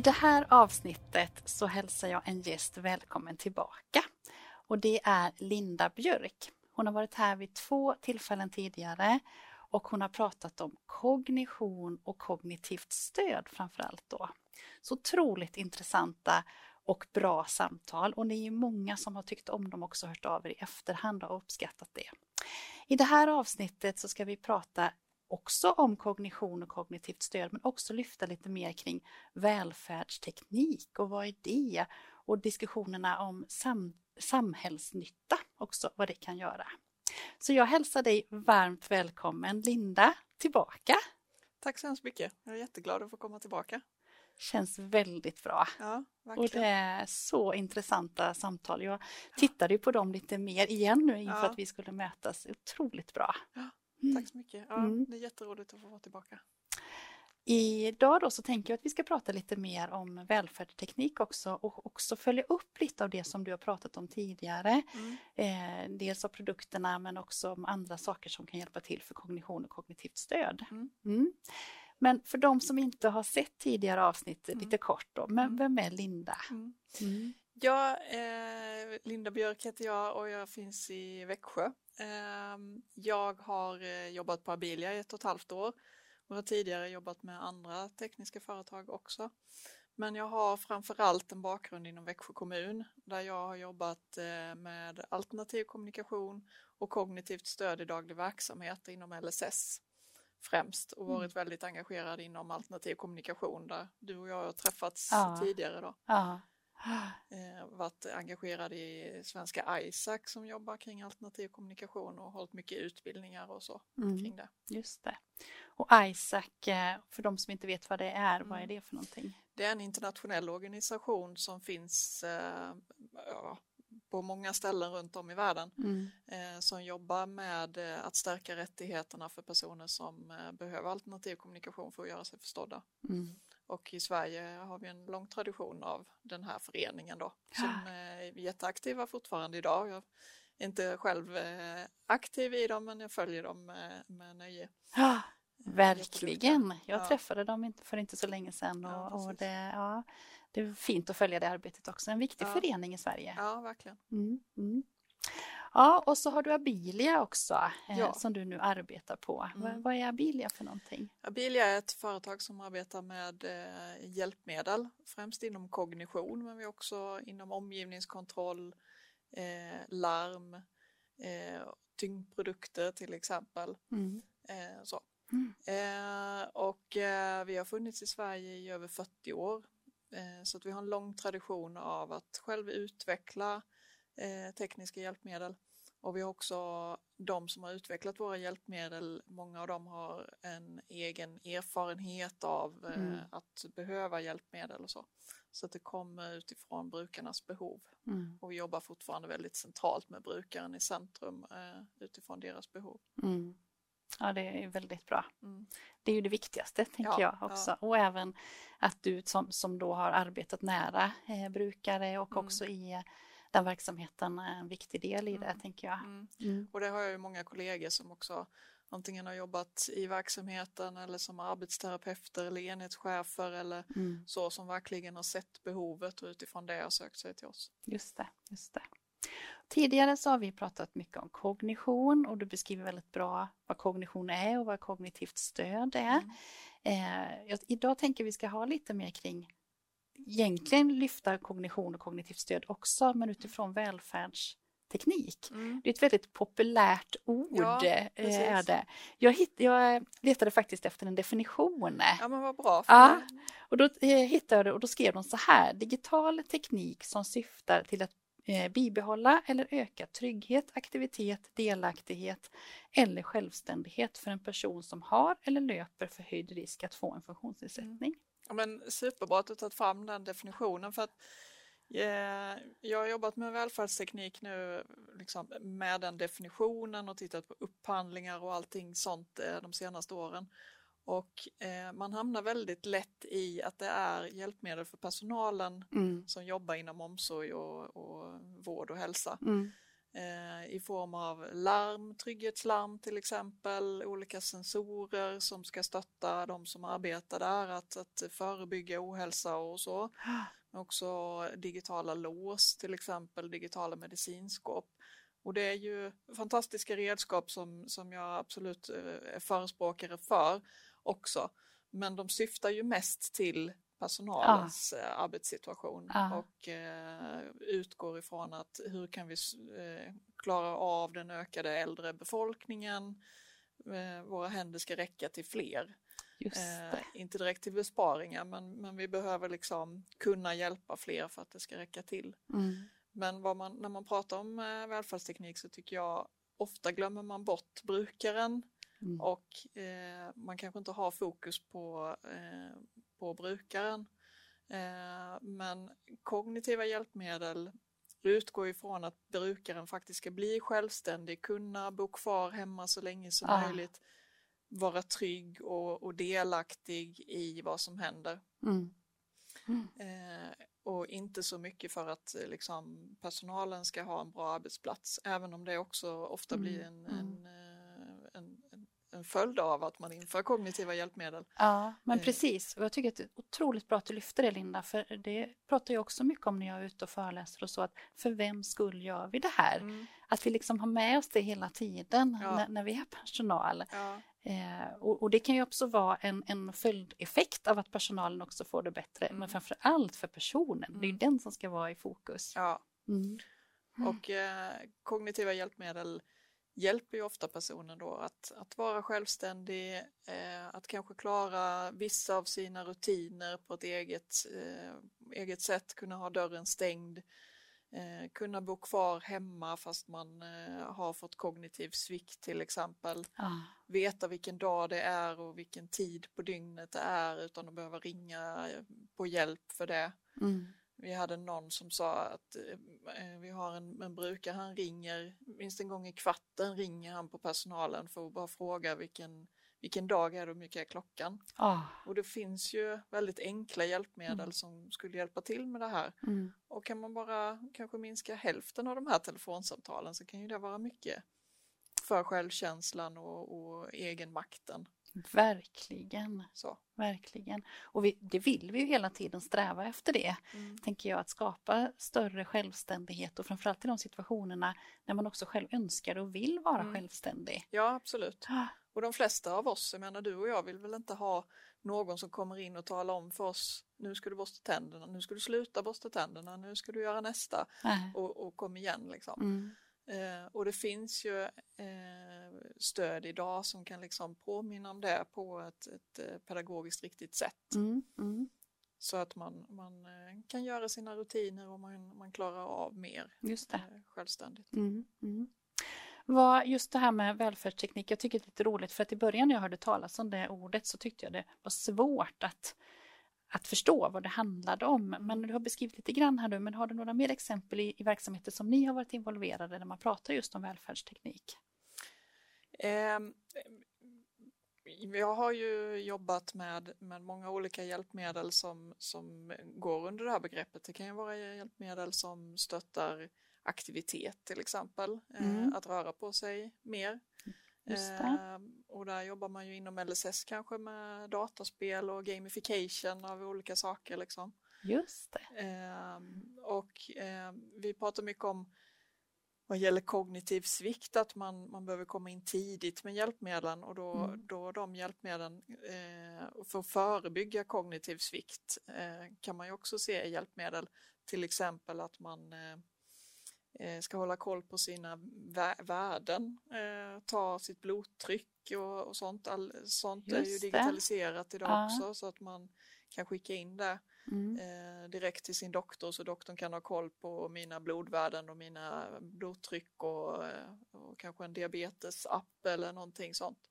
I det här avsnittet så hälsar jag en gäst välkommen tillbaka. Och det är Linda Björk. Hon har varit här vid två tillfällen tidigare och hon har pratat om kognition och kognitivt stöd framför allt då. Så otroligt intressanta och bra samtal och ni är många som har tyckt om dem också hört av er i efterhand och uppskattat det. I det här avsnittet så ska vi prata också om kognition och kognitivt stöd men också lyfta lite mer kring välfärdsteknik och vad är det? Och diskussionerna om sam samhällsnytta också, vad det kan göra. Så jag hälsar dig varmt välkommen Linda tillbaka. Tack så hemskt mycket. Jag är jätteglad att få komma tillbaka. Känns väldigt bra. Ja, och det är så intressanta samtal. Jag tittade ju på dem lite mer igen nu inför ja. att vi skulle mötas. Otroligt bra. Ja. Tack så mycket. Ja, mm. Det är jätteroligt att få vara tillbaka. Idag då så tänker jag att vi ska prata lite mer om välfärdsteknik också och också följa upp lite av det som du har pratat om tidigare. Mm. Eh, dels av produkterna men också om andra saker som kan hjälpa till för kognition och kognitivt stöd. Mm. mm. Men för de som inte har sett tidigare avsnitt mm. lite kort då, men mm. vem är Linda? Ja, eh, Linda Björk heter jag och jag finns i Växjö. Ehm, jag har eh, jobbat på Abilia i ett och ett halvt år och har tidigare jobbat med andra tekniska företag också. Men jag har framförallt en bakgrund inom Växjö kommun där jag har jobbat eh, med alternativ kommunikation och kognitivt stöd i daglig verksamhet inom LSS främst och varit mm. väldigt engagerad inom alternativ kommunikation där du och jag har träffats ja. tidigare. Då. Ja. Eh, varit engagerad i svenska ISAC som jobbar kring alternativ kommunikation och hållit mycket utbildningar och så mm. kring det. Just det. Och ISAC, eh, för de som inte vet vad det är, mm. vad är mm. det för någonting? Det är en internationell organisation som finns eh, ja, på många ställen runt om i världen mm. eh, som jobbar med eh, att stärka rättigheterna för personer som eh, behöver alternativ kommunikation för att göra sig förstådda. Mm. Och i Sverige har vi en lång tradition av den här föreningen då som är jätteaktiva fortfarande idag. Jag är inte själv eh, aktiv i dem men jag följer dem med, med nöje. Ja, eh, verkligen. Jag ja. träffade dem för inte så länge sedan och, ja, och det, ja, det är fint att följa det arbetet också. En viktig förening i Sverige. Ja, verkligen. Mm, mm. Ja, och så har du Abilia också eh, ja. som du nu arbetar på. Mm. Vad är Abilia för någonting? Abilia är ett företag som arbetar med eh, hjälpmedel, främst inom kognition men vi också inom omgivningskontroll, eh, larm, tyngdprodukter till exempel. Mm. Så. Mm. Och vi har funnits i Sverige i över 40 år så att vi har en lång tradition av att själv utveckla eh, tekniska hjälpmedel. Och vi har också de som har utvecklat våra hjälpmedel, många av dem har en egen erfarenhet av eh, mm. att behöva hjälpmedel och så. Så att det kommer utifrån brukarnas behov. Mm. Och vi jobbar fortfarande väldigt centralt med brukaren i centrum eh, utifrån deras behov. Mm. Ja, det är väldigt bra. Mm. Det är ju det viktigaste, tänker ja, jag också. Ja. Och även att du som, som då har arbetat nära eh, brukare och mm. också i den verksamheten är en viktig del i det, mm. tänker jag. Mm. mm. Och det har jag ju många kollegor som också antingen har jobbat i verksamheten eller som arbetsterapeuter eller enhetschefer eller mm. så som verkligen har sett behovet och utifrån det har sökt sig till oss. Just det, just det. Tidigare så har vi pratat mycket om kognition och du beskriver väldigt bra vad kognition är och vad kognitivt stöd är. Mm. Eh, idag tänker vi ska ha lite mer kring egentligen lyfta kognition och kognitivt stöd också, men utifrån välfärdsteknik. Mm. Det är ett väldigt populärt ord. Ja, eh, är det. Jag, hitt, jag letade faktiskt efter en definition. Ja, men vad bra. ja, och då eh, hittade jag det och då skrev de så här. Digital teknik som syftar till att eh, bibehålla eller öka trygghet, aktivitet, delaktighet eller självständighet för en person som har eller löper förhöjd risk att få en funktionsnedsättning. Ja, men superbra att du tagit fram den definitionen för att eh, jag har jobbat med välfärdsteknik nu liksom, med den definitionen och tittat på upphandlingar och allting sånt eh, de senaste åren. Och eh, man hamnar väldigt lätt i att det är hjälpmedel för personalen Mm. som jobbar inom omsorg och, och vård och hälsa. Mm. Eh, I form av larm, trygghetslarm till exempel, olika sensorer som ska stötta de som arbetar där att, att förebygga ohälsa och så. Men också digitala lås till exempel, digitala medicinskåp. Och det är ju fantastiska redskap som, som jag absolut eh, är förespråkare för också. Men de syftar ju mest till personalens eh, arbetssituation Ja. och eh, utgår ifrån att hur kan vi eh, klara av den ökade äldre befolkningen. Eh, våra händer ska räcka till fler. Inte direkt till besparingar men, men vi behöver liksom kunna hjälpa fler för att det ska räcka till. Mm. Men man, när man pratar om välfärdsteknik så tycker jag ofta glömmer man bort brukaren Mm. och eh, man kanske inte har fokus på, eh, på brukaren. Eh, men kognitiva hjälpmedel utgår ifrån att brukaren faktiskt ska bli självständig, kunna bo kvar hemma så länge som Ah. möjligt, vara trygg och, och delaktig i vad som händer. Mm. Eh, och inte så mycket för att eh, liksom, personalen ska ha en bra arbetsplats, även om det också ofta Mm, blir en, mm. en, en, en, följd av att man inför kognitiva hjälpmedel. Ja, men Eh. precis. Och jag tycker att det är otroligt bra att du lyfter det, Linda, för det pratar jag också mycket om när jag är ute och föreläser och så, att för vem skull gör vi det här? Mm, Att vi liksom har med oss det hela tiden Ja. när, när vi är personal. ja, Eh, och, och det kan ju också vara en, en följdeffekt av att personalen också får det bättre, Mm. men framför allt för personen. Det är ju Mm. den som ska vara i fokus. ja. Mm. Mm. Och eh, kognitiva hjälpmedel hjälper ju ofta personen då att, att vara självständig, eh, att kanske klara vissa av sina rutiner på ett eget, eh, eget sätt, kunna ha dörren stängd, eh, kunna bo kvar hemma fast man eh, har fått kognitiv svikt till exempel, Ja. veta vilken dag det är och vilken tid på dygnet det är utan att behöva ringa på hjälp för det. Mm. Vi hade någon som sa att eh, vi har en, en brukare, han ringer minst en gång i kvarten ringer han på personalen för att bara fråga vilken, vilken dag är det och hur mycket är klockan. Ja. Och det finns ju väldigt enkla hjälpmedel Mm. som skulle hjälpa till med det här. Mm. Och kan man bara kanske minska hälften av de här telefonsamtalen så kan ju det vara mycket för självkänslan och, och egenmakten. Verkligen, Så. verkligen. Och vi, det vill vi ju hela tiden sträva efter det. Mm. tänker jag, att skapa större självständighet och framförallt i de situationerna när man också själv önskar och vill vara Mm. självständig. Ja, absolut. Ah, Och de flesta av oss, jag menar du och jag vill väl inte ha någon som kommer in och talar om för oss nu ska du borsta tänderna, nu ska du sluta borsta tänderna, nu ska du göra nästa och, och kom igen liksom. Mm. Eh, och det finns ju eh, stöd idag som kan liksom påminna om det på ett, ett eh, pedagogiskt riktigt sätt. Mm. Mm. Så att man, man eh, kan göra sina rutiner och man, man klarar av mer Just eh, självständigt. Mm. Mm. Vad, just det här med välfärdsteknik, jag tycker det är lite roligt för att i början när jag hörde talas om det ordet så tyckte jag det var svårt att, att förstå vad det handlade om. Men du har beskrivit lite grann här nu, men har du några mer exempel i, i verksamheter som ni har varit involverade där man pratar just om välfärdsteknik? Ehm, Jag har ju jobbat med, med många olika hjälpmedel som, som går under det här begreppet. Det kan ju vara hjälpmedel som stöttar aktivitet till exempel, eh, Mm. att röra på sig mer. Just det. Ehm, och där jobbar man ju inom LSS kanske med dataspel och gamification av olika saker. Liksom. Just det. Ehm, och ehm, vi pratar mycket om vad gäller kognitiv svikt att man, man behöver komma in tidigt med hjälpmedlen och då, Mm. då de hjälpmedlen eh, för att förebygga kognitiv svikt eh, kan man ju också se i hjälpmedel. Till exempel att man eh, eh, ska hålla koll på sina vä- värden, eh, ta sitt blodtryck och, och sånt. All, sånt är ju Just det. digitaliserat idag Ja. också så att man kan skicka in det. Mm. eh, direkt till sin doktor så doktorn kan ha koll på mina blodvärden och mina blodtryck och, eh, och kanske en diabetesapp eller någonting sånt.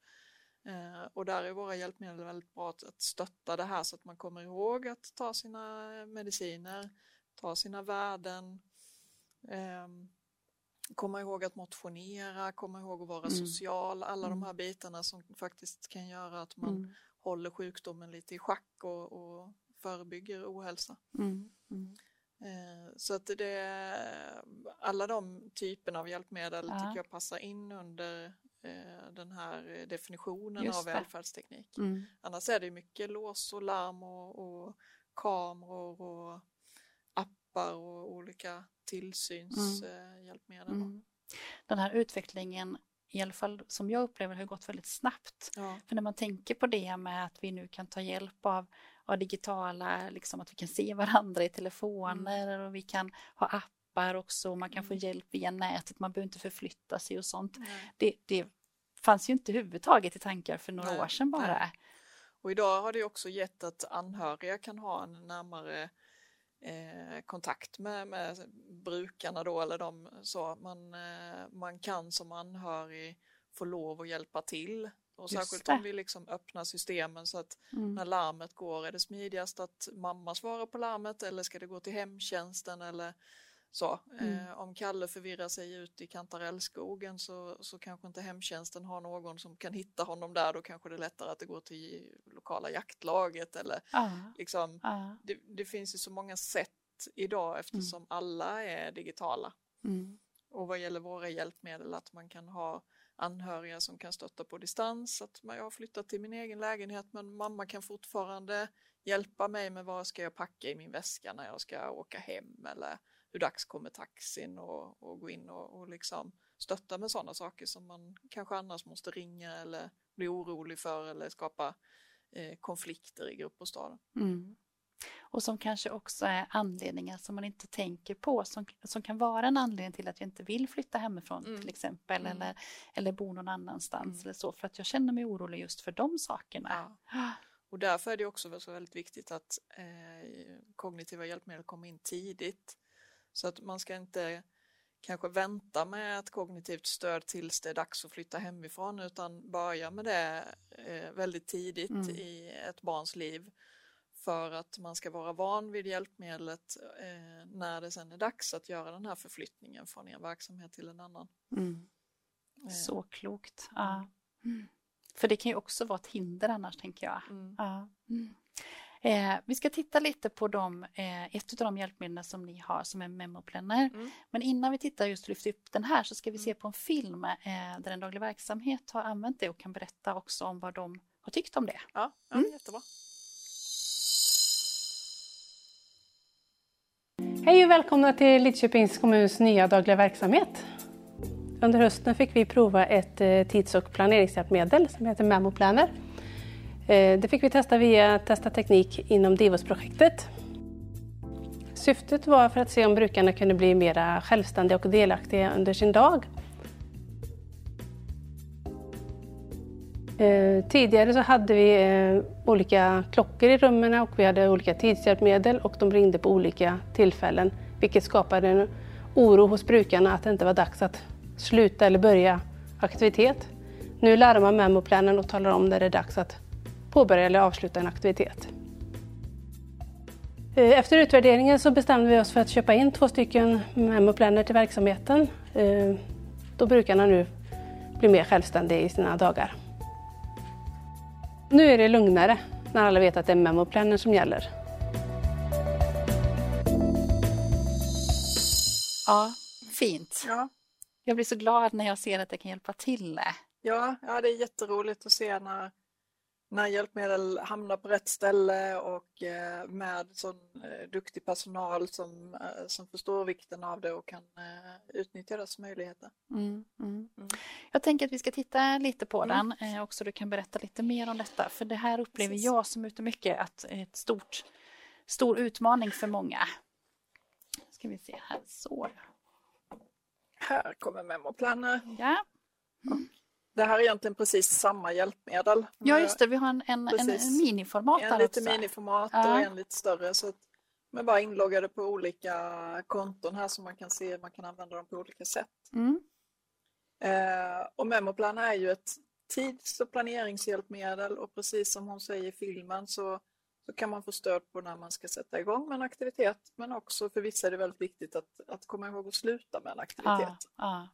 Eh, och där är våra hjälpmedel väldigt bra att, stötta det här så att man kommer ihåg att ta sina mediciner, ta sina värden, eh, komma ihåg att motionera, komma ihåg att vara Mm. social, alla Mm. de här bitarna som faktiskt kan göra att man Mm. håller sjukdomen lite i schack och, och förebygger ohälsa. Eh, så att det, alla de typerna av hjälpmedel Ja. tycker jag passar in under eh, den här definitionen Just av det. välfärdsteknik. Mm. Annars är det mycket lås och larm och, och kameror och appar och olika tillsynshjälpmedel. Mm. Den här utvecklingen, i alla fall som jag upplever, har gått väldigt snabbt. Ja. För när man tänker på det med att vi nu kan ta hjälp av, av digitala, liksom att vi kan se varandra i telefoner och vi kan ha appar också, och man kan få Mm. hjälp via nätet, man behöver inte förflytta sig och sånt. Det, det fanns ju inte överhuvudtaget i tankar för några Nej, år sedan bara. nej. Och idag har det också gett att anhöriga kan ha en närmare eh, kontakt med, med brukarna då eller de så man, eh, man kan som anhörig få lov att hjälpa till och Just särskilt det. om vi liksom öppnar systemen så att Mm. när larmet går är det smidigast att mamma svarar på larmet eller ska det gå till hemtjänsten eller så. Mm. Eh, om Kalle förvirrar sig ut i kantarellskogen så, så kanske inte hemtjänsten har någon som kan hitta honom där. Då kanske det är lättare att det går till lokala jaktlaget eller Ja, liksom. ja. Det, det finns ju så många sätt idag eftersom alla är digitala. Mm. Och vad gäller våra hjälpmedel att man kan ha anhöriga som kan stötta på distans. Att man, jag har flyttat till min egen lägenhet men mamma kan fortfarande hjälpa mig med vad ska jag packa i min väska när jag ska åka hem eller hur dags kommer taxin och, och gå in och, och liksom stötta med sådana saker som man kanske annars måste ringa eller bli orolig för eller skapa konflikter i gruppbostaden. Mm. Och som kanske också är anledningar som man inte tänker på, som, som kan vara en anledning till att jag inte vill flytta hemifrån Mm. till exempel, Mm. eller, eller bo någon annanstans Mm. eller så, för att jag känner mig orolig just för de sakerna. Och därför är det också så väldigt viktigt att eh, kognitiva hjälpmedel kommer in tidigt. Så att man ska inte kanske vänta med ett kognitivt stöd tills det är dags att flytta hemifrån utan börja med det eh, väldigt tidigt Mm. i ett barns liv för att man ska vara van vid hjälpmedlet eh, när det sen är dags att göra den här förflyttningen från en verksamhet till en annan. Mm. Eh, Så klokt. Ja. Mm. För det kan ju också vara ett hinder annars, tänker jag. mm. Ja. Eh, vi ska titta lite på de, eh, ett av de hjälpmedlen som ni har som är memoplanner. Mm. Men innan vi tittar just och lyfter upp den här så ska vi Mm. se på en film eh, där en daglig verksamhet har använt det och kan berätta också om vad de har tyckt om det. Ja, ja Mm. jättebra. Hej och välkomna till Lidköpings kommuns nya dagliga verksamhet. Under hösten fick vi prova ett eh, tids och planeringshjälpmedel som heter Memo Planner. Eh, Eh, det fick vi testa via Testa Teknik inom Divos-projektet. Syftet var för att se om brukarna kunde bli mer självständiga och delaktiga under sin dag. Eh, tidigare så hade vi eh, olika klockor i rummen och vi hade olika tidshjälpmedel och de ringde på olika tillfällen vilket skapade en oro hos brukarna att det inte var dags att sluta eller börja aktivitet. Nu larmar memoplanen och talar om när det är dags att påbörja eller avsluta en aktivitet. Eh, Efter utvärderingen så bestämde vi oss för att köpa in två stycken memoplaner till verksamheten eh, då brukarna nu blir mer självständiga i sina dagar. Nu är det lugnare när alla vet att det är memoplanen som gäller. Ja, fint. Ja. Jag blir så glad när jag ser att jag kan hjälpa till. Ja, ja, det är jätteroligt att se när, när hjälpmedel hamnar på rätt ställe och eh, med sån eh, duktig personal som, eh, som förstår vikten av det och kan utnyttja dess möjligheter. Mm, mm. Mm. Jag tänker att vi ska titta lite på Mm. den också. Du kan berätta lite mer om detta, för det här upplever Precis. jag som ute mycket att ett stort, stor utmaning för många. Ska vi se här, så. Här kommer Memoplanner. Ja, det här är egentligen precis samma hjälpmedel. Ja just det, vi har en, en, en, en miniformat en lite också. miniformat Ja. och en lite större. Så att de är bara inloggade på olika konton här som man kan se, man kan använda dem på olika sätt. Mm. Eh, och Memoplan är ju ett tids och planeringshjälpmedel och precis som hon säger i filmen så, så kan man få stöd på när man ska sätta igång med en aktivitet men också för vissa är det väldigt viktigt att, att komma ihåg att sluta med en aktivitet. Ja, ja.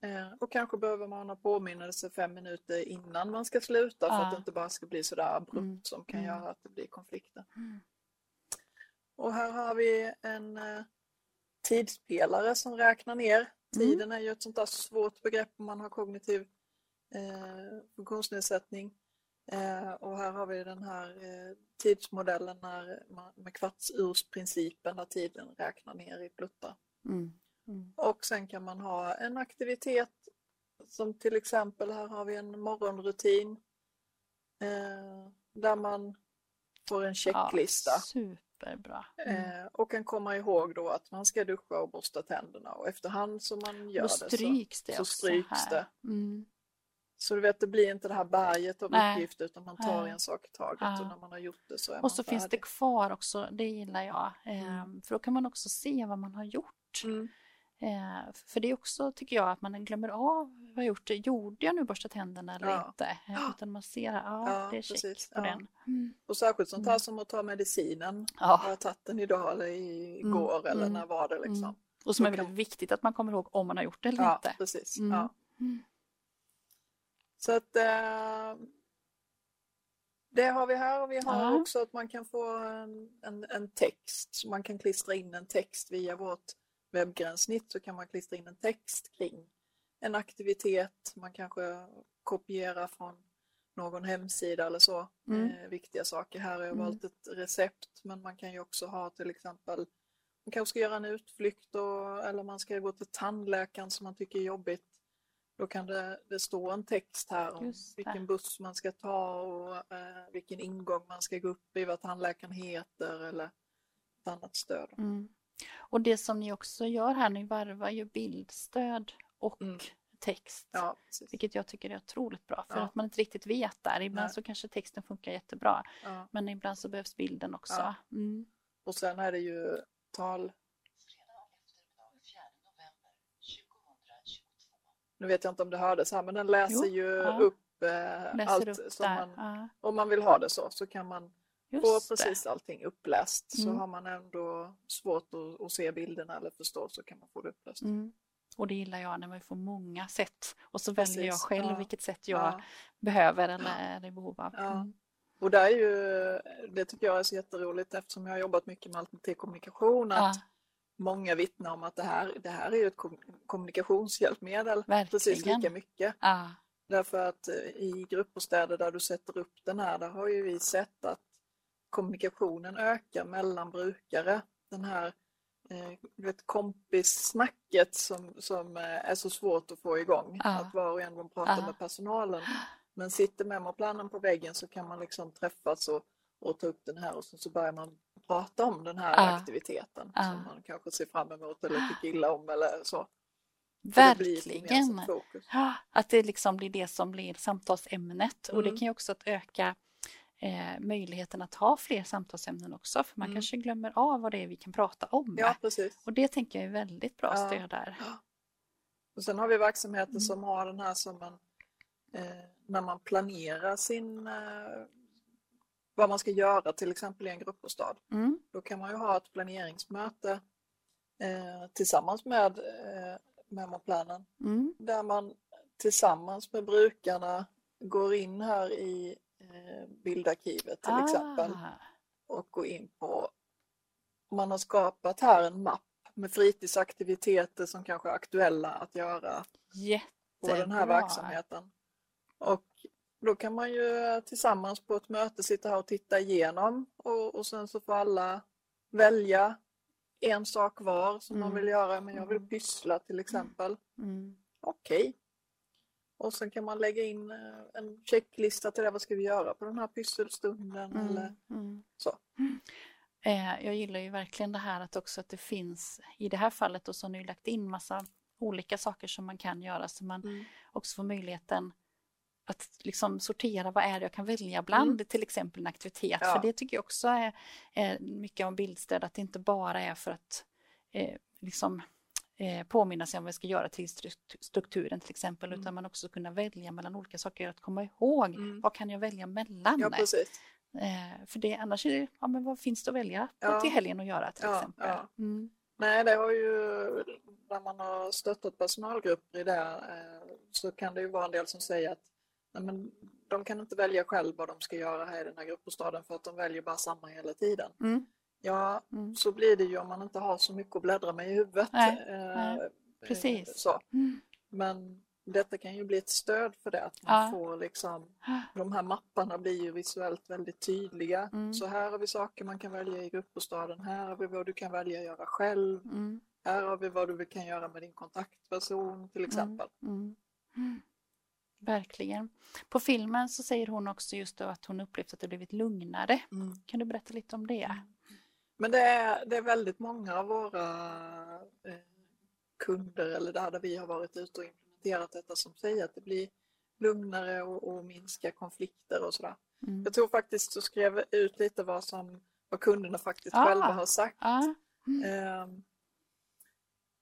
Eh, och kanske behöver man ha påminnelse fem minuter innan man ska sluta för Ja. att det inte bara ska bli sådär abrupt Mm. som kan Mm. göra att det blir konflikter. Mm. Och här har vi en eh, tidspelare som räknar ner. Tiden är ju ett sånt där svårt begrepp om man har kognitiv eh, funktionsnedsättning. Eh, och här har vi den här eh, tidsmodellen när man, med kvartsursprincipen där tiden räknar ner i pluttar. Mm. Och sen kan man ha en aktivitet som till exempel här har vi en morgonrutin eh, där man får en checklista. Ja, superbra. Mm. Eh, och kan komma ihåg då att man ska duscha och borsta tänderna och efterhand som man gör det så, det så stryks det. Mm. Så du vet, det blir inte det här berget av Nej. uppgifter utan man tar Nej. en sak i taget Ja. och när man har gjort det så är Och man så finns det färdig. kvar också, det gillar jag. Eh, Mm. För då kan man också se vad man har gjort. Mm. Eh, för det är också, tycker jag, att man glömmer av vad jag gjort. Gjorde jag nu borsta tänderna eller Ja. inte? Eh, utan man ser, ja, Ja, det är check precis. på Ja. den. Mm. Och särskilt sånt här Mm. som att ta medicinen. Har Ja. jag tagit den idag eller igår Mm, eller mm, när var det liksom? mm. Och som är väldigt viktigt att man kommer ihåg om man har gjort det eller inte. precis. Mm. Ja. Så att eh, det har vi här och vi har också att man kan få en, en, en text. Så man kan klistra in en text via vårt webbgränssnitt så kan man klistra in en text kring en aktivitet. Man kanske kopierar från någon hemsida eller så. Mm. Eh, viktiga saker. Här har jag Mm. valt ett recept men man kan ju också ha till exempel man kanske ska göra en utflykt och, eller man ska gå till tandläkaren som man tycker är jobbigt. Då kan det, det stå en text här om vilken buss man ska ta och eh, vilken ingång man ska gå upp i, vad tandläkaren heter eller ett annat stöd. Mm. Och det som ni också gör här, ni varvar ju bildstöd och Mm. text. Ja. Vilket jag tycker är otroligt bra för Ja. att man inte riktigt vet där. Ibland Nej. så kanske texten funkar jättebra Ja. men ibland så behövs bilden också. Mm. Och sen är det ju tal... Nu vet jag inte om det hördes här men den läser Jo, ju upp eh, Läser allt upp som där. man... Om man vill ha det så, så kan man just precis allting uppläst. Så Mm. har man ändå svårt att, att se bilderna eller förstå så kan man få det uppläst. det. Mm. Och det gillar jag när man får många sätt och så Precis, väljer jag själv ja. vilket sätt jag Ja. behöver eller är i behov av. Ja. Mm. Och det är ju, det tycker jag är så jätteroligt eftersom jag har jobbat mycket med alternativ kommunikation att Ja, många vittnar om att det här, det här är ett kom- kommunikationshjälpmedel precis Verkligen. lika mycket. ja, Därför att eh, i gruppbostäder där du sätter upp den här, där har ju vi sett att kommunikationen ökar mellan brukare. Den här eh, du vet, kompissnacket som, som eh, är så svårt att få igång. Ja. Att var och en vill prata Ja. med personalen. Men sitter memoplanen på väggen så kan man liksom träffas och, och ta upp den här och så, så börjar man prata om den här Ja. aktiviteten som man kanske ser fram emot eller tycker illa om eller så. Det verkligen. Ja, att det liksom blir det som blir samtalsämnet. Och det Mm. kan ju också öka eh, möjligheten att ha fler samtalsämnen också. För man Mm. kanske glömmer av vad det är vi kan prata om. Ja, precis. Och det tänker jag är väldigt bra Ja. stöd där. Och sen har vi verksamheter Mm. som har den här som man, eh, när man planerar sin, eh, vad man ska göra till exempel i en gruppbostad. Mm. Då kan man ju ha ett planeringsmöte eh, tillsammans med eh, memoplanen Mm. där man tillsammans med brukarna går in här i bildarkivet till exempel Ah, och går in på, man har skapat här en mapp med fritidsaktiviteter som kanske är aktuella att göra på den här Jättebra. verksamheten. Och då kan man ju tillsammans på ett möte sitta här och titta igenom och, och sen så får alla välja en sak var som man Mm. vill göra. Men jag vill Mm. pyssla till exempel. Mm. Okej. Och sen kan man lägga in eh, en checklista till det. Vad ska vi göra på den här pysselstunden? Mm. Eller Mm. så. Eh, jag gillar ju verkligen det här att också att det finns, i det här fallet då så har ni lagt in massa olika saker som man kan göra så man Mm. också får möjligheten att liksom sortera vad är det jag kan välja bland, Mm. till exempel en aktivitet. Ja. För det tycker jag också är, är mycket om bildstöd, att det inte bara är för att eh, liksom, eh, påminna sig om vad jag ska göra till stru- strukturen till exempel, Mm. utan man också kunna välja mellan olika saker, att komma ihåg Mm. vad kan jag välja mellan? Ja, precis. Eh, för det, annars är det, ja men vad finns det att välja Ja. till helgen att göra till Ja, exempel? ja. Mm. Nej, det har ju, när man har stöttat personalgrupper i det eh, så kan det ju vara en del som säger att nej, men de kan inte välja själv vad de ska göra här i den här gruppbostaden för att de väljer bara samma hela tiden. Mm. Ja, Mm. så blir det ju om man inte har så mycket att bläddra med i huvudet. Nej, Eh, nej, eh, precis. Så. Mm. Men detta kan ju bli ett stöd för det, att man Ja. får liksom, de här mapparna blir ju visuellt väldigt tydliga. Mm. Så här har vi saker man kan välja i gruppbostaden, här har vi vad du kan välja att göra själv, Mm. här har vi vad du kan göra med din kontaktperson till exempel. Mm. Mm. Verkligen. På filmen så säger hon också just att hon upplevt att det blivit lugnare. Mm. Kan du berätta lite om det? Men det är, det är väldigt många av våra eh, kunder eller där, där vi har varit ute och implementerat detta som säger att det blir lugnare och, och minska konflikter och sådär. Mm. Jag tror faktiskt du skrev ut lite vad, som, vad kunderna faktiskt Ah. själva har sagt. Ja. Ehm,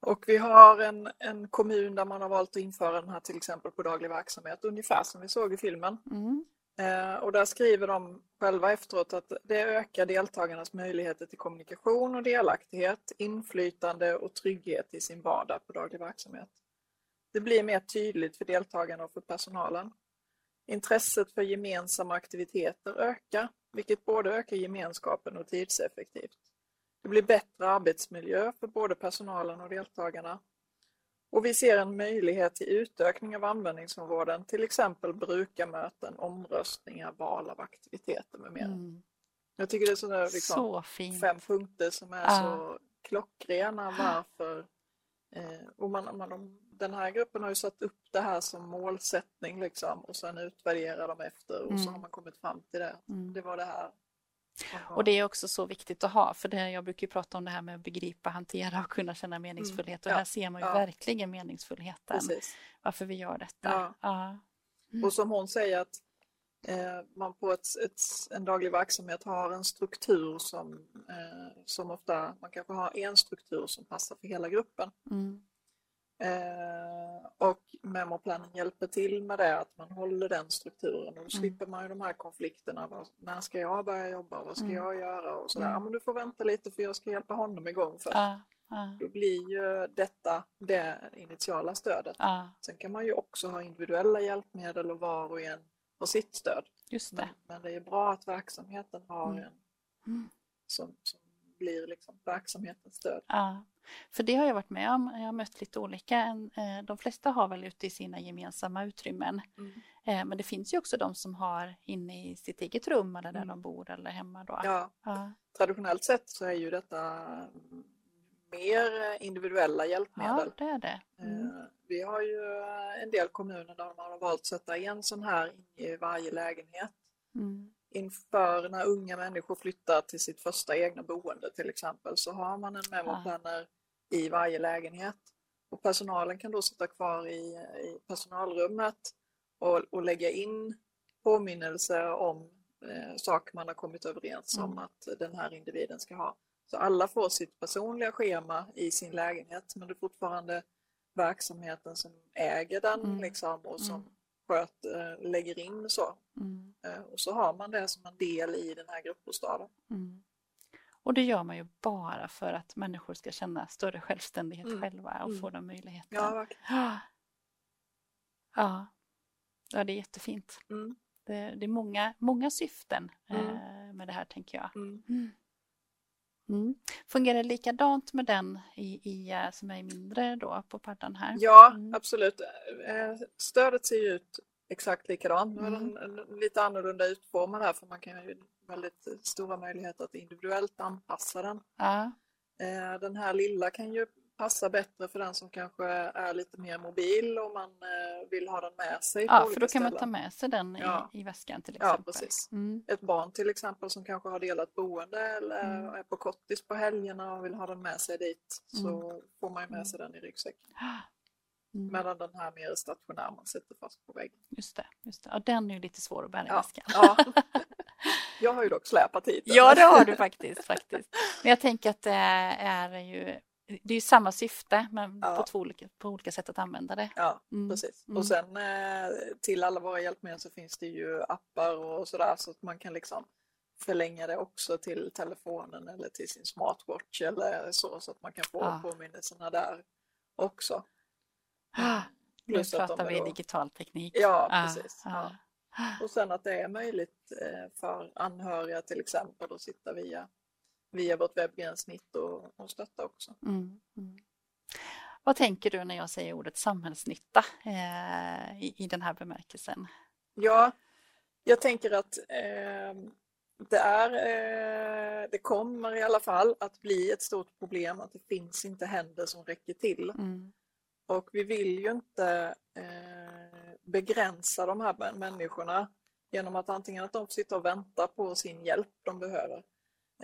och vi har en, en kommun där man har valt att införa den här till exempel på daglig verksamhet, ungefär som vi såg i filmen. Mm. Eh, och där skriver de själva efteråt att det ökar deltagarnas möjligheter till kommunikation och delaktighet, inflytande och trygghet i sin vardag på daglig verksamhet. Det blir mer tydligt för deltagarna och för personalen. Intresset för gemensamma aktiviteter ökar, vilket både ökar gemenskapen och tidseffektivt. Det blir bättre arbetsmiljö för både personalen och deltagarna. Och vi ser en möjlighet till utökning av användningsområden, till exempel brukarmöten, omröstningar, val av aktiviteter med mera. Mm. Jag tycker det är sådana liksom, Så fint. fem punkter som är Ja. så klockrena varför. Eh, och man, man, de, den här gruppen har ju satt upp det här som målsättning liksom, och sen utvärderar de efter och så Mm. har man kommit fram till det. Mm. Det var det här. Aha. Och det är också så viktigt att ha, för det, jag brukar ju prata om det här med att begripa, hantera och kunna känna meningsfullhet. Och Mm. Ja. här ser man ju verkligen meningsfullheten, Precis. varför vi gör detta. Mm. Och som hon säger att eh, man på ett, ett, en daglig verksamhet har en struktur som, eh, som ofta, man kanske har en struktur som passar för hela gruppen. Mm. Eh, och memoplanen hjälper till med det, att man håller den strukturen. Och då Mm. slipper man ju de här konflikterna. När ska jag börja jobba? Vad ska Mm. jag göra? Och sådär. Mm. Ja, men du får vänta lite för jag ska hjälpa honom igång först. Ja. Ja. Då blir ju detta det initiala stödet. Ja. Sen kan man ju också ha individuella hjälpmedel och var och en har sitt stöd. Just Men, det. men det är bra att verksamheten har Mm. en Mm. som, som blir liksom verksamhetens stöd. Ja, för det har jag varit med om. Jag har mött lite olika. Eh, De flesta har väl ute i sina gemensamma utrymmen. Mm. Eh, Men det finns ju också de som har inne i sitt eget rum eller där Mm. de bor eller hemma då. Ja, Ja. traditionellt sett så är ju detta mer individuella ja, hjälpmedel. det är det. Mm. Eh, Vi har ju en del kommuner där man har valt att sätta en sån här i varje lägenhet Mm. Inför när unga människor flyttar till sitt första egna boende till exempel så har man en memoplanner i varje lägenhet. Och personalen kan då sitta kvar i, i personalrummet och, och lägga in påminnelser om eh, saker man har kommit överens om Mm. att den här individen ska ha. Så alla får sitt personliga schema i sin lägenhet men det är fortfarande verksamheten som äger den Mm. liksom, och som Mm. sköter, lägger in så. Mm. Eh, Och så har man det som en del i den här gruppbostaden. Mm. Och det gör man ju bara för att människor ska känna större självständighet Mm. själva och Mm. få den möjligheten. Ja, verkligen. Ja. Ja. ja, det är jättefint. Mm. Det, det är många, många syften Mm. eh, med det här tänker jag. Mm. Mm. Fungerar det likadant med den i, i, eh, som är mindre då på paddan här? Ja, Mm. absolut. Eh, Stödet ser ju ut exakt likadant. Nu är Mm. den en- lite annorlunda utformad här för man kan ju väldigt stora möjligheter att individuellt anpassa den. Ja, Eh, Den här lilla kan ju passa bättre för den som kanske är lite mer mobil och man eh, vill ha den med sig ja för då kan man ställen. ta med sig den Ja. i, i väskan till Ja, exempel. precis. Mm. Ett barn till exempel som kanske har delat boende eller Mm. är på kortis på helgerna och vill ha den med sig dit så Mm. får man ju med sig den i ryggsäcken. Mm. Medan den här mer stationär man sätter fast på väggen. Just det, just det. Och den är ju lite svår att bära i Ja. väskan. Ja. Jag har ju dock släpat hit den. Ja, det har du faktiskt. faktiskt. Men jag tänker att det är ju, det är ju samma syfte men Ja. på, två olika, på olika sätt att använda det. Ja, Mm. precis. Mm. Och sen eh, till alla våra hjälpmedel så finns det ju appar och sådär så att man kan liksom förlänga det också till telefonen eller till sin smartwatch eller så så att man kan få Ja. påminnelserna där också. Nu Plus pratar vi då- digital teknik. Ja, Ah, precis. ah. Och sen att det är möjligt eh, för anhöriga till exempel att sitta via, via vårt webbgränssnitt och, och stötta också. Mm, mm. Vad tänker du när jag säger ordet samhällsnytta eh, i, i den här bemärkelsen? Ja, jag tänker att eh, det är, eh, det kommer i alla fall att bli ett stort problem att det finns inte händer som räcker till. Mm, Och vi vill ju inte eh, begränsa de här människorna genom att antingen att de får sitta och vänta på sin hjälp de behöver eh,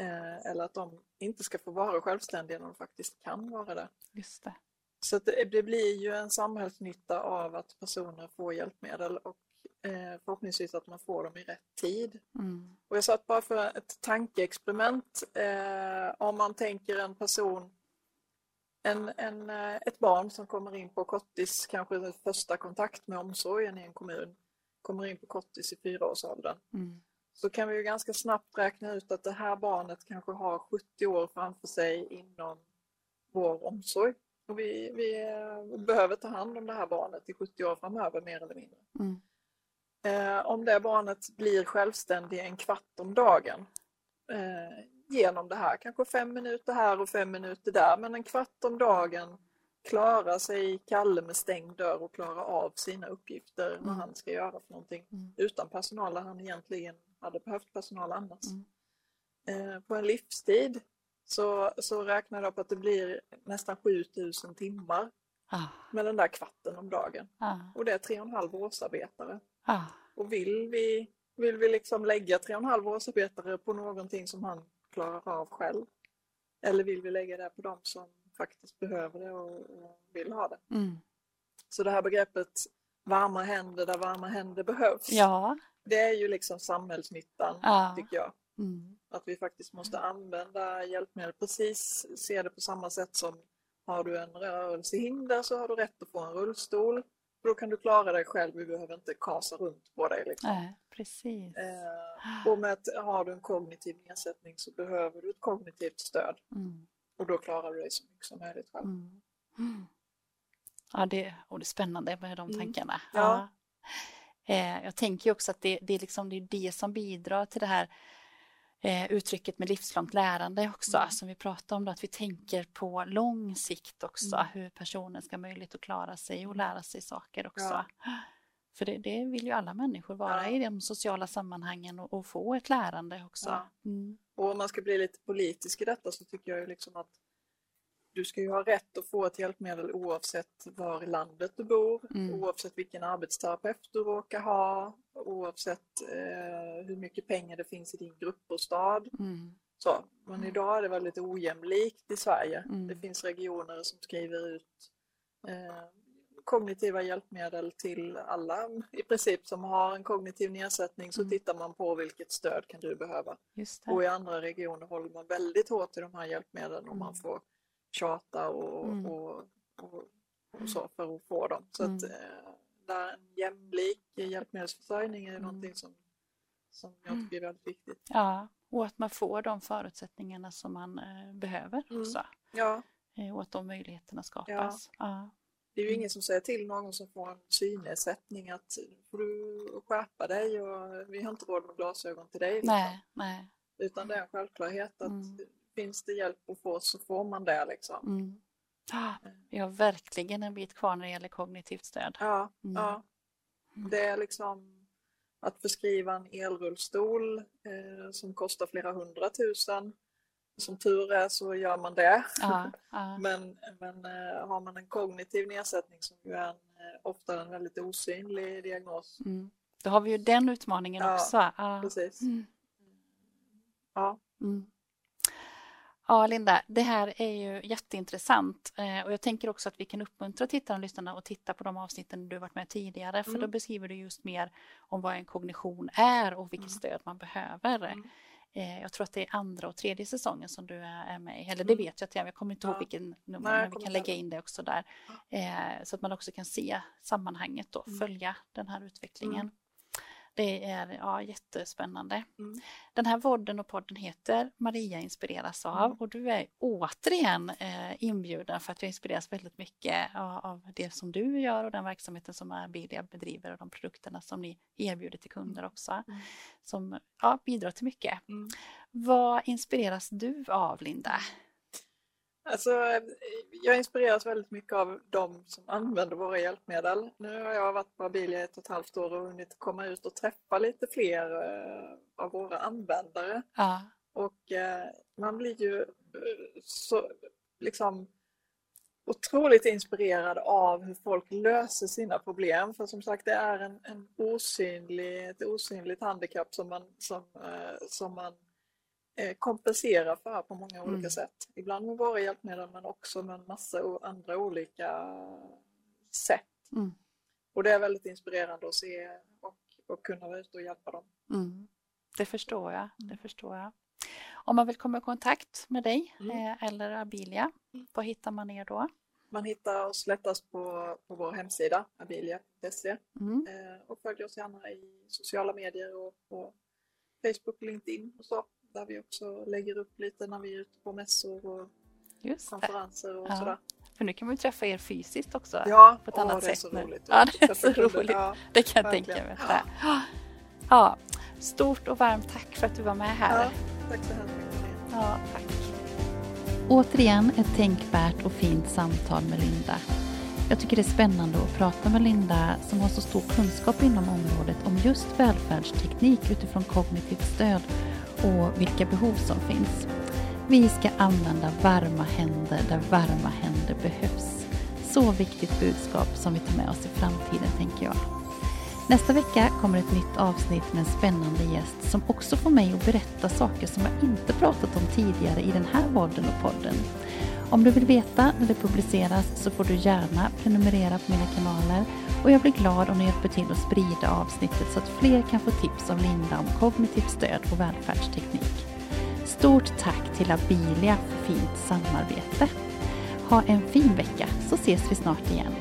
eller att de inte ska få vara självständiga när de faktiskt kan vara det. just det. Så det, det blir ju en samhällsnytta av att personer får hjälpmedel och eh, förhoppningsvis att man får dem i rätt tid. Mm, Och jag satt bara för ett tankeexperiment. Eh, om man tänker en person, en, en, eh, ett barn som kommer in på kortis, kanske den första kontakt med omsorgen i en kommun, kommer in på kortis i fyraårsåldern. mm, Så kan vi ju ganska snabbt räkna ut att det här barnet kanske har 70 år framför sig inom vår omsorg. Och vi, vi eh, behöver ta hand om det här barnet i 70 år framöver mer eller mindre. mm, Eh, om det barnet blir självständig en kvart om dagen eh, genom det här, kanske fem minuter här och fem minuter där, men en kvart om dagen klara sig Kalle med stängd dörr och klara av sina uppgifter vad Mm. han ska göra för någonting Mm. utan personal där han egentligen hade behövt personal annars. Mm. Eh, på en livstid så, så räknar jag på att det blir nästan 7000 timmar ah, med den där kvarten om dagen. ah, Och det är tre och en halv årsarbetare. ah, Och vill vi, vill vi liksom lägga tre och en halv årsarbetare på någonting som han klarar av själv? Eller vill vi lägga det på de som faktiskt behöver det och, och vill ha det? mm. Så det här begreppet varma händer där varma händer behövs. Ja, Det är ju liksom samhällsnyttan Ja. tycker jag. mm, Att vi faktiskt måste använda hjälpmedel precis, se det på samma sätt som har du en rörelsehinder så har du rätt att få en rullstol. Då kan du klara dig själv, vi behöver inte kasa runt på dig. Liksom. nej, precis. Eh, och med att har du en kognitiv nedsättning så behöver du ett kognitivt stöd Mm, och då klarar du dig så mycket som möjligt själv. mm, mm. Ja, det, och det är spännande med de Mm. tankarna. Ja. Eh, jag tänker också att det, det, är liksom, det är det som bidrar till det här eh, uttrycket med livslångt lärande också, Mm. som vi pratade om, då, att vi tänker på lång sikt också, Mm. hur personen ska ha möjlighet att klara sig och lära sig saker också. Ja. För det, det vill ju alla människor vara Ja. i de sociala sammanhangen och, och få ett lärande också. Ja. Mm. Och om man ska bli lite politisk i detta så tycker jag ju liksom att du ska ju ha rätt att få ett hjälpmedel oavsett var i landet du bor, Mm. oavsett vilken arbetsterapeut du råkar ha, oavsett eh, hur mycket pengar det finns i din gruppbostad. Mm. Så, men idag är det väldigt ojämlikt i Sverige. Mm. Det finns regioner som skriver ut eh, kognitiva hjälpmedel till alla i princip som har en kognitiv nedsättning så Mm. tittar man på vilket stöd kan du behöva. Och i andra regioner håller man väldigt hårt i de här hjälpmedlen och man Mm. får tjata och, Mm. och, och, och så för att få dem. Så att Mm. eh, där en jämlik hjälpmedelsförsörjning är Mm. någonting som, som jag tycker är väldigt viktigt. Ja, och att man får de förutsättningarna som man eh, behöver Mm. också. Ja, Eh, och att de möjligheterna skapas. Ja. det är ju Mm. ingen som säger till någon som får en synnedsättning att får du skärpa dig och vi har inte råd med glasögon till dig. liksom. Nej, nej. Utan det är en självklarhet att Mm. Finns det hjälp att få så får man det liksom. Mm. Ah, vi har verkligen en bit kvar när det gäller kognitivt stöd. Ja, Mm. ja. Det är liksom att förskriva en elrullstol eh, som kostar flera hundratusen. Som tur är så gör man det. Ja, ja. Men, men eh, har man en kognitiv nedsättning som ju är en, eh, ofta en väldigt osynlig diagnos. Mm. Då har vi ju den utmaningen Ja, också. Ja. Precis. Mm. Ja, Mm. Ja, Linda, det här är ju jätteintressant eh, och jag tänker också att vi kan uppmuntra tittarna och lyssnarna att titta på de avsnitten du varit med tidigare, för mm. då beskriver du just mer om vad en kognition är och vilket mm. stöd man behöver. Mm. Eh, jag tror att det är andra och tredje säsongen som du är med i, eller det mm. vet jag att jag jag kommer inte ihåg vilken nummer, men vi kan lägga in det också där. Eh, så att man också kan se sammanhanget och mm. följa den här utvecklingen. Det är ja, jättespännande. Mm. Den här vodden och podden heter Maria inspireras av mm. och du är återigen eh, inbjuden för att jag inspireras väldigt mycket av, av, det som du gör och den verksamheten som Abilia bedriver och de produkterna som ni erbjuder till kunder också. Mm. Som ja, bidrar till mycket. Mm. Vad inspireras du av Linda? Alltså, jag inspireras väldigt mycket av de som använder våra hjälpmedel. Nu har jag varit på Abilia ett och ett halvt år och hunnit komma ut och träffa lite fler eh, av våra användare. Ja. Och eh, man blir ju eh, så liksom otroligt inspirerad av hur folk löser sina problem. För som sagt, det är en, en osynlig, ett osynligt handikapp som man, som, som man kompensera för på många olika mm. sätt. Ibland med våra hjälpmedel men också med en massa andra olika sätt. Mm. Och det är väldigt inspirerande att se och, och kunna vara ute och hjälpa dem. Mm. Det förstår jag. Det förstår jag. Om man vill komma i kontakt med dig mm. eh, eller Abilia, mm. var hittar man er då? Man hittar oss lättast på, på vår hemsida abilia.se mm. eh, och följ oss gärna i sociala medier och på Facebook, LinkedIn och så där vi också lägger upp lite när vi är ute på mässor och Just konferenser och ja. sådär. För nu kan man ju träffa er fysiskt också. Ja, på ett åh, annat det är sätt så nu. roligt. Ja, det är så roligt. Ja, det kan jag verkligen. tänka mig. Ja. ja. Stort och varmt tack för att du var med här. Ja, tack så hemskt mycket. Ja, tack. Återigen ett tänkvärt och fint samtal med Linda. Jag tycker det är spännande att prata med Linda som har så stor kunskap inom området om just välfärdsteknik utifrån kognitivt stöd och vilka behov som finns. Vi ska använda varma händer där varma händer behövs. Så viktigt budskap som vi tar med oss i framtiden, tänker jag. Nästa vecka kommer ett nytt avsnitt med en spännande gäst som också får mig att berätta saker som jag inte pratat om tidigare i den här podden och podden. Om du vill veta när det publiceras så får du gärna prenumerera på mina kanaler och jag blir glad om ni hjälper till att sprida avsnittet så att fler kan få tips av Linda om kognitivt stöd och välfärdsteknik. Stort tack till Abilia för fint samarbete. Ha en fin vecka så ses vi snart igen.